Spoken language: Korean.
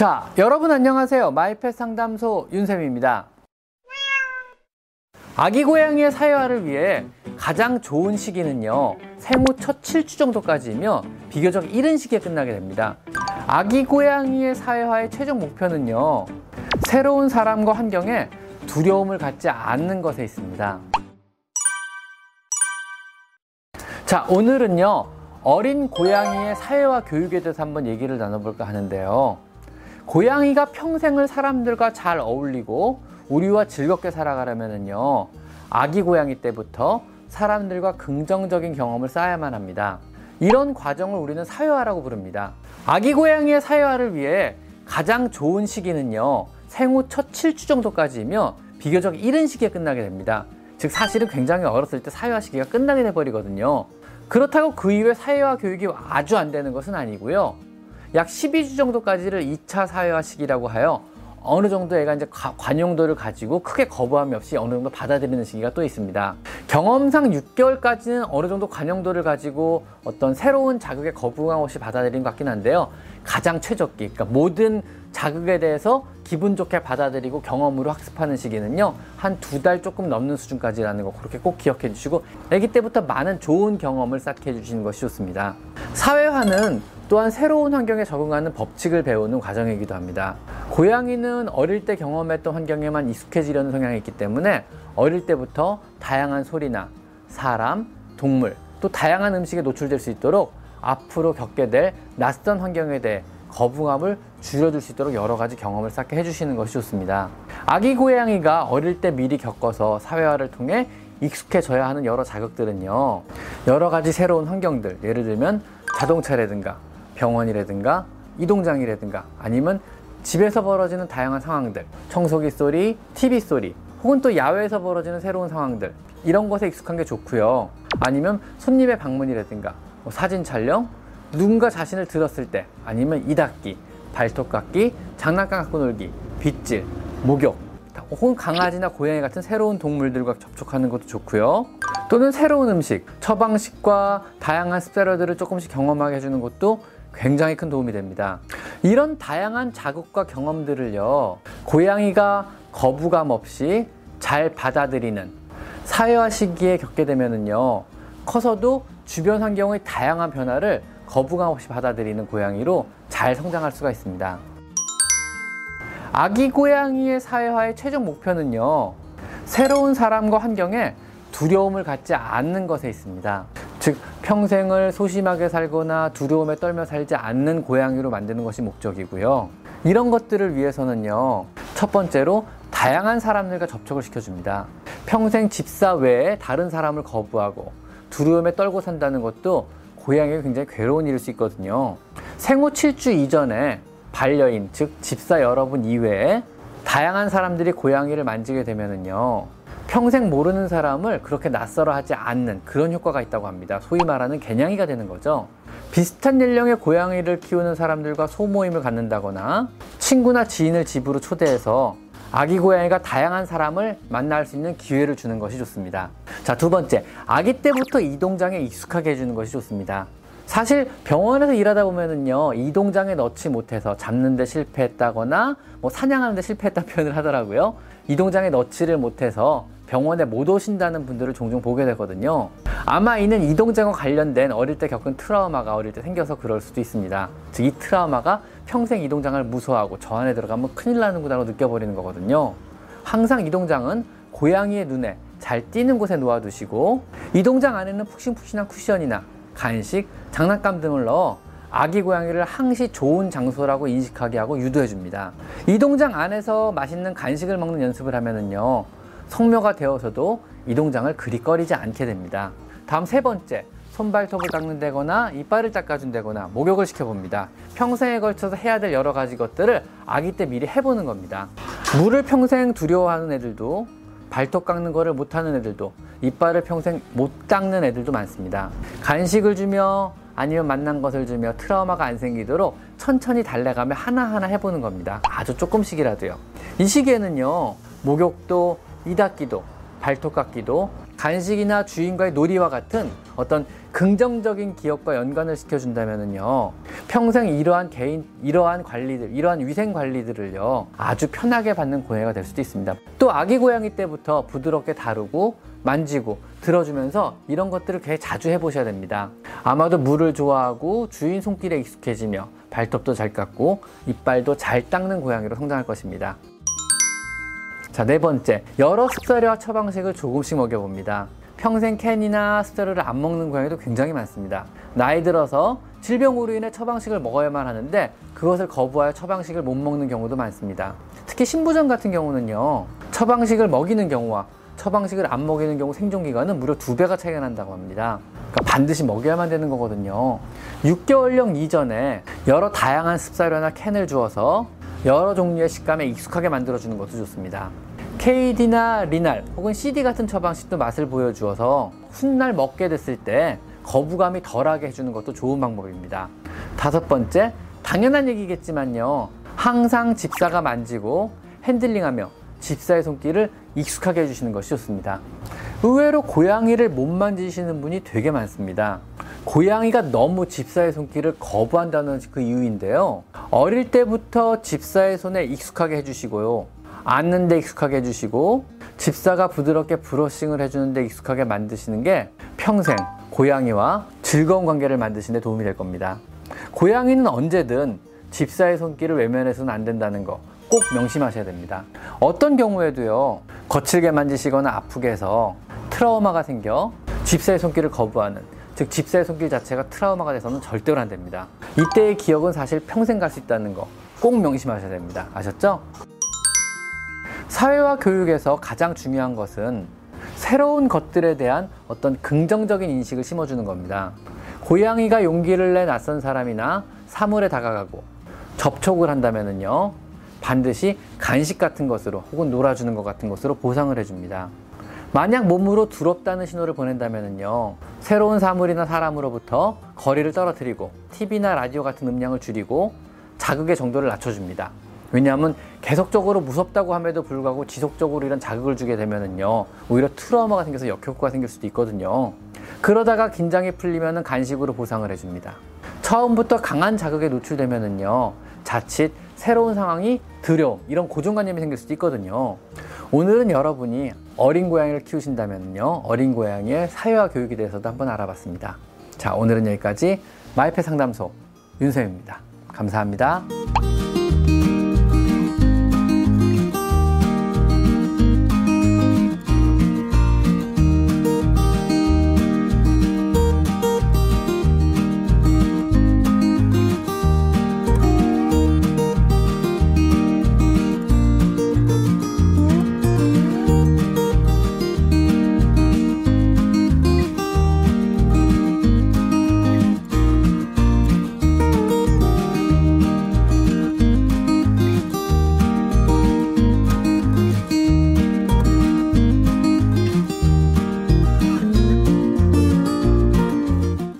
자, 여러분 안녕하세요. 마이펫 상담소 윤쌤입니다. 아기 고양이의 사회화를 위해 가장 좋은 시기는요, 생후 첫 7주 정도까지이며 비교적 이른 시기에 끝나게 됩니다. 아기 고양이의 사회화의 최종 목표는요, 새로운 사람과 환경에 두려움을 갖지 않는 것에 있습니다. 자, 오늘은요, 어린 고양이의 사회화 교육에 대해서 한번 얘기를 나눠볼까 하는데요. 고양이가 평생을 사람들과 잘 어울리고 우리와 즐겁게 살아가려면요, 아기 고양이 때부터 사람들과 긍정적인 경험을 쌓아야만 합니다. 이런 과정을 우리는 사회화라고 부릅니다. 아기 고양이의 사회화를 위해 가장 좋은 시기는요, 생후 첫 7주 정도까지이며 비교적 이른 시기에 끝나게 됩니다. 즉 사실은 굉장히 어렸을 때 사회화 시기가 끝나게 돼버리거든요. 그렇다고 그 이후에 사회화 교육이 아주 안 되는 것은 아니고요. 약 12주 정도까지를 2차 사회화 시기라고 하여 어느 정도 애가 이제 관용도를 가지고 크게 거부함이 없이 어느 정도 받아들이는 시기가 또 있습니다. 경험상 6개월까지는 어느 정도 관용도를 가지고 어떤 새로운 자극에 거부감 없이 받아들이는 것 같긴 한데요. 가장 최적기, 그러니까 모든 자극에 대해서 기분 좋게 받아들이고 경험으로 학습하는 시기는요 한 두 달 조금 넘는 수준까지라는 거 그렇게 꼭 기억해 주시고 아기 때부터 많은 좋은 경험을 쌓게 해 주시는 것이 좋습니다 사회화는 또한 새로운 환경에 적응하는 법칙을 배우는 과정이기도 합니다 고양이는 어릴 때 경험했던 환경에만 익숙해지려는 성향이 있기 때문에 어릴 때부터 다양한 소리나 사람, 동물 또 다양한 음식에 노출될 수 있도록 앞으로 겪게 될 낯선 환경에 대해 거부감을 줄여줄 수 있도록 여러 가지 경험을 쌓게 해주시는 것이 좋습니다. 아기 고양이가 어릴 때 미리 겪어서 사회화를 통해 익숙해져야 하는 여러 자극들은요, 여러 가지 새로운 환경들, 예를 들면 자동차라든가 병원이라든가 이동장이라든가 아니면 집에서 벌어지는 다양한 상황들, 청소기 소리, TV 소리, 혹은 또 야외에서 벌어지는 새로운 상황들, 이런 것에 익숙한 게 좋고요. 아니면 손님의 방문이라든가 뭐 사진 촬영, 누군가 자신을 들었을 때 아니면 이닫기, 발톱 깎기, 장난감 갖고 놀기, 빗질, 목욕 혹은 강아지나 고양이 같은 새로운 동물들과 접촉하는 것도 좋고요. 또는 새로운 음식, 처방식과 다양한 습자료들을 조금씩 경험하게 해주는 것도 굉장히 큰 도움이 됩니다. 이런 다양한 자극과 경험들을요, 고양이가 거부감 없이 잘 받아들이는 사회화 시기에 겪게 되면은요, 커서도 주변 환경의 다양한 변화를 거부감 없이 받아들이는 고양이로 잘 성장할 수가 있습니다. 아기 고양이의 사회화의 최종 목표는요, 새로운 사람과 환경에 두려움을 갖지 않는 것에 있습니다. 즉, 평생을 소심하게 살거나 두려움에 떨며 살지 않는 고양이로 만드는 것이 목적이고요. 이런 것들을 위해서는요, 첫 번째로 다양한 사람들과 접촉을 시켜줍니다. 평생 집사 외에 다른 사람을 거부하고 두려움에 떨고 산다는 것도 고양이가 굉장히 괴로운 일일 수 있거든요. 생후 7주 이전에 반려인, 즉 집사 여러분 이외에 다양한 사람들이 고양이를 만지게 되면은요. 평생 모르는 사람을 그렇게 낯설어 하지 않는 그런 효과가 있다고 합니다. 소위 말하는 개냥이가 되는 거죠. 비슷한 연령의 고양이를 키우는 사람들과 소모임을 갖는다거나 친구나 지인을 집으로 초대해서 아기 고양이가 다양한 사람을 만날 수 있는 기회를 주는 것이 좋습니다. 자, 두 번째. 아기 때부터 이동장에 익숙하게 해주는 것이 좋습니다. 사실 병원에서 일하다 보면은요, 이동장에 넣지 못해서 잡는데 실패했다거나, 뭐 사냥하는데 실패했다는 표현을 하더라고요. 이동장에 넣지를 못해서 병원에 못 오신다는 분들을 종종 보게 되거든요. 아마 이는 이동장과 관련된 어릴 때 겪은 트라우마가 어릴 때 생겨서 그럴 수도 있습니다. 즉, 이 트라우마가 평생 이동장을 무서워하고 저 안에 들어가면 큰일 나는구나로 느껴버리는 거거든요. 항상 이동장은 고양이의 눈에 잘 띄는 곳에 놓아두시고 이동장 안에는 푹신푹신한 쿠션이나 간식, 장난감 등을 넣어 아기 고양이를 항시 좋은 장소라고 인식하게 하고 유도해 줍니다. 이동장 안에서 맛있는 간식을 먹는 연습을 하면은요, 성묘가 되어서도 이 동장을 그리 꺼리지 않게 됩니다. 다음 세 번째, 손발톱을 닦는다거나 이빨을 닦아준다거나 목욕을 시켜봅니다. 평생에 걸쳐서 해야 될 여러 가지 것들을 아기 때 미리 해보는 겁니다. 물을 평생 두려워하는 애들도 발톱 깎는 거를 못하는 애들도 이빨을 평생 못 닦는 애들도 많습니다. 간식을 주며 아니면 만난 것을 주며 트라우마가 안 생기도록 천천히 달래가며 하나하나 해보는 겁니다. 아주 조금씩이라도요. 이 시기에는요, 목욕도 이닦기도 발톱 깎기도 간식이나 주인과의 놀이와 같은 어떤 긍정적인 기억과 연관을 시켜준다면요 평생 이러한 개인 이러한 관리들 이러한 위생 관리들을요 아주 편하게 받는 고양이가 될 수도 있습니다. 또 아기 고양이 때부터 부드럽게 다루고 만지고 들어주면서 이런 것들을 꽤 자주 해보셔야 됩니다. 아마도 물을 좋아하고 주인 손길에 익숙해지며 발톱도 잘 깎고 이빨도 잘 닦는 고양이로 성장할 것입니다 자, 네 번째. 여러 습사료와 처방식을 조금씩 먹여봅니다. 평생 캔이나 습사료를 안 먹는 고양이도 굉장히 많습니다. 나이 들어서 질병으로 인해 처방식을 먹어야만 하는데 그것을 거부하여 처방식을 못 먹는 경우도 많습니다. 특히 신부전 같은 경우는요. 처방식을 먹이는 경우와 처방식을 안 먹이는 경우 생존 기간은 무려 두 배가 차이가 난다고 합니다. 그러니까 반드시 먹여야만 되는 거거든요. 6개월령 이전에 여러 다양한 습사료나 캔을 주어서 여러 종류의 식감에 익숙하게 만들어주는 것도 좋습니다. KD나 리날 혹은 CD 같은 처방식도 맛을 보여주어서 훗날 먹게 됐을 때 거부감이 덜하게 해주는 것도 좋은 방법입니다. 다섯 번째, 당연한 얘기겠지만요. 항상 집사가 만지고 핸들링하며 집사의 손길을 익숙하게 해주시는 것이 좋습니다. 의외로 고양이를 못 만지시는 분이 되게 많습니다. 고양이가 너무 집사의 손길을 거부한다는 그 이유인데요. 어릴 때부터 집사의 손에 익숙하게 해주시고요. 앉는 데 익숙하게 해주시고 집사가 부드럽게 브러싱을 해주는 데 익숙하게 만드시는 게 평생 고양이와 즐거운 관계를 만드시는 데 도움이 될 겁니다. 고양이는 언제든 집사의 손길을 외면해서는 안 된다는 거 꼭 명심하셔야 됩니다. 어떤 경우에도요, 거칠게 만지시거나 아프게 해서 트라우마가 생겨 집사의 손길을 거부하는 즉 집사의 손길 자체가 트라우마가 돼서는 절대로 안 됩니다. 이때의 기억은 사실 평생 갈 수 있다는 거 꼭 명심하셔야 됩니다. 아셨죠? 사회와 교육에서 가장 중요한 것은 새로운 것들에 대한 어떤 긍정적인 인식을 심어주는 겁니다. 고양이가 용기를 내 낯선 사람이나 사물에 다가가고 접촉을 한다면요 반드시 간식 같은 것으로 혹은 놀아주는 것 같은 것으로 보상을 해줍니다. 만약 몸으로 두렵다는 신호를 보낸다면요 새로운 사물이나 사람으로부터 거리를 떨어뜨리고 TV나 라디오 같은 음량을 줄이고 자극의 정도를 낮춰줍니다. 왜냐하면 계속적으로 무섭다고 함에도 불구하고 지속적으로 이런 자극을 주게 되면은요 오히려 트라우마가 생겨서 역효과가 생길 수도 있거든요. 그러다가 긴장이 풀리면은 간식으로 보상을 해줍니다. 처음부터 강한 자극에 노출되면은요 자칫 새로운 상황이 두려움 이런 고정관념이 생길 수도 있거든요. 오늘은 여러분이 어린 고양이를 키우신다면요 어린 고양이의 사회화 교육에 대해서도 한번 알아봤습니다. 자 오늘은 여기까지 마이페 상담소 윤쌤입니다. 감사합니다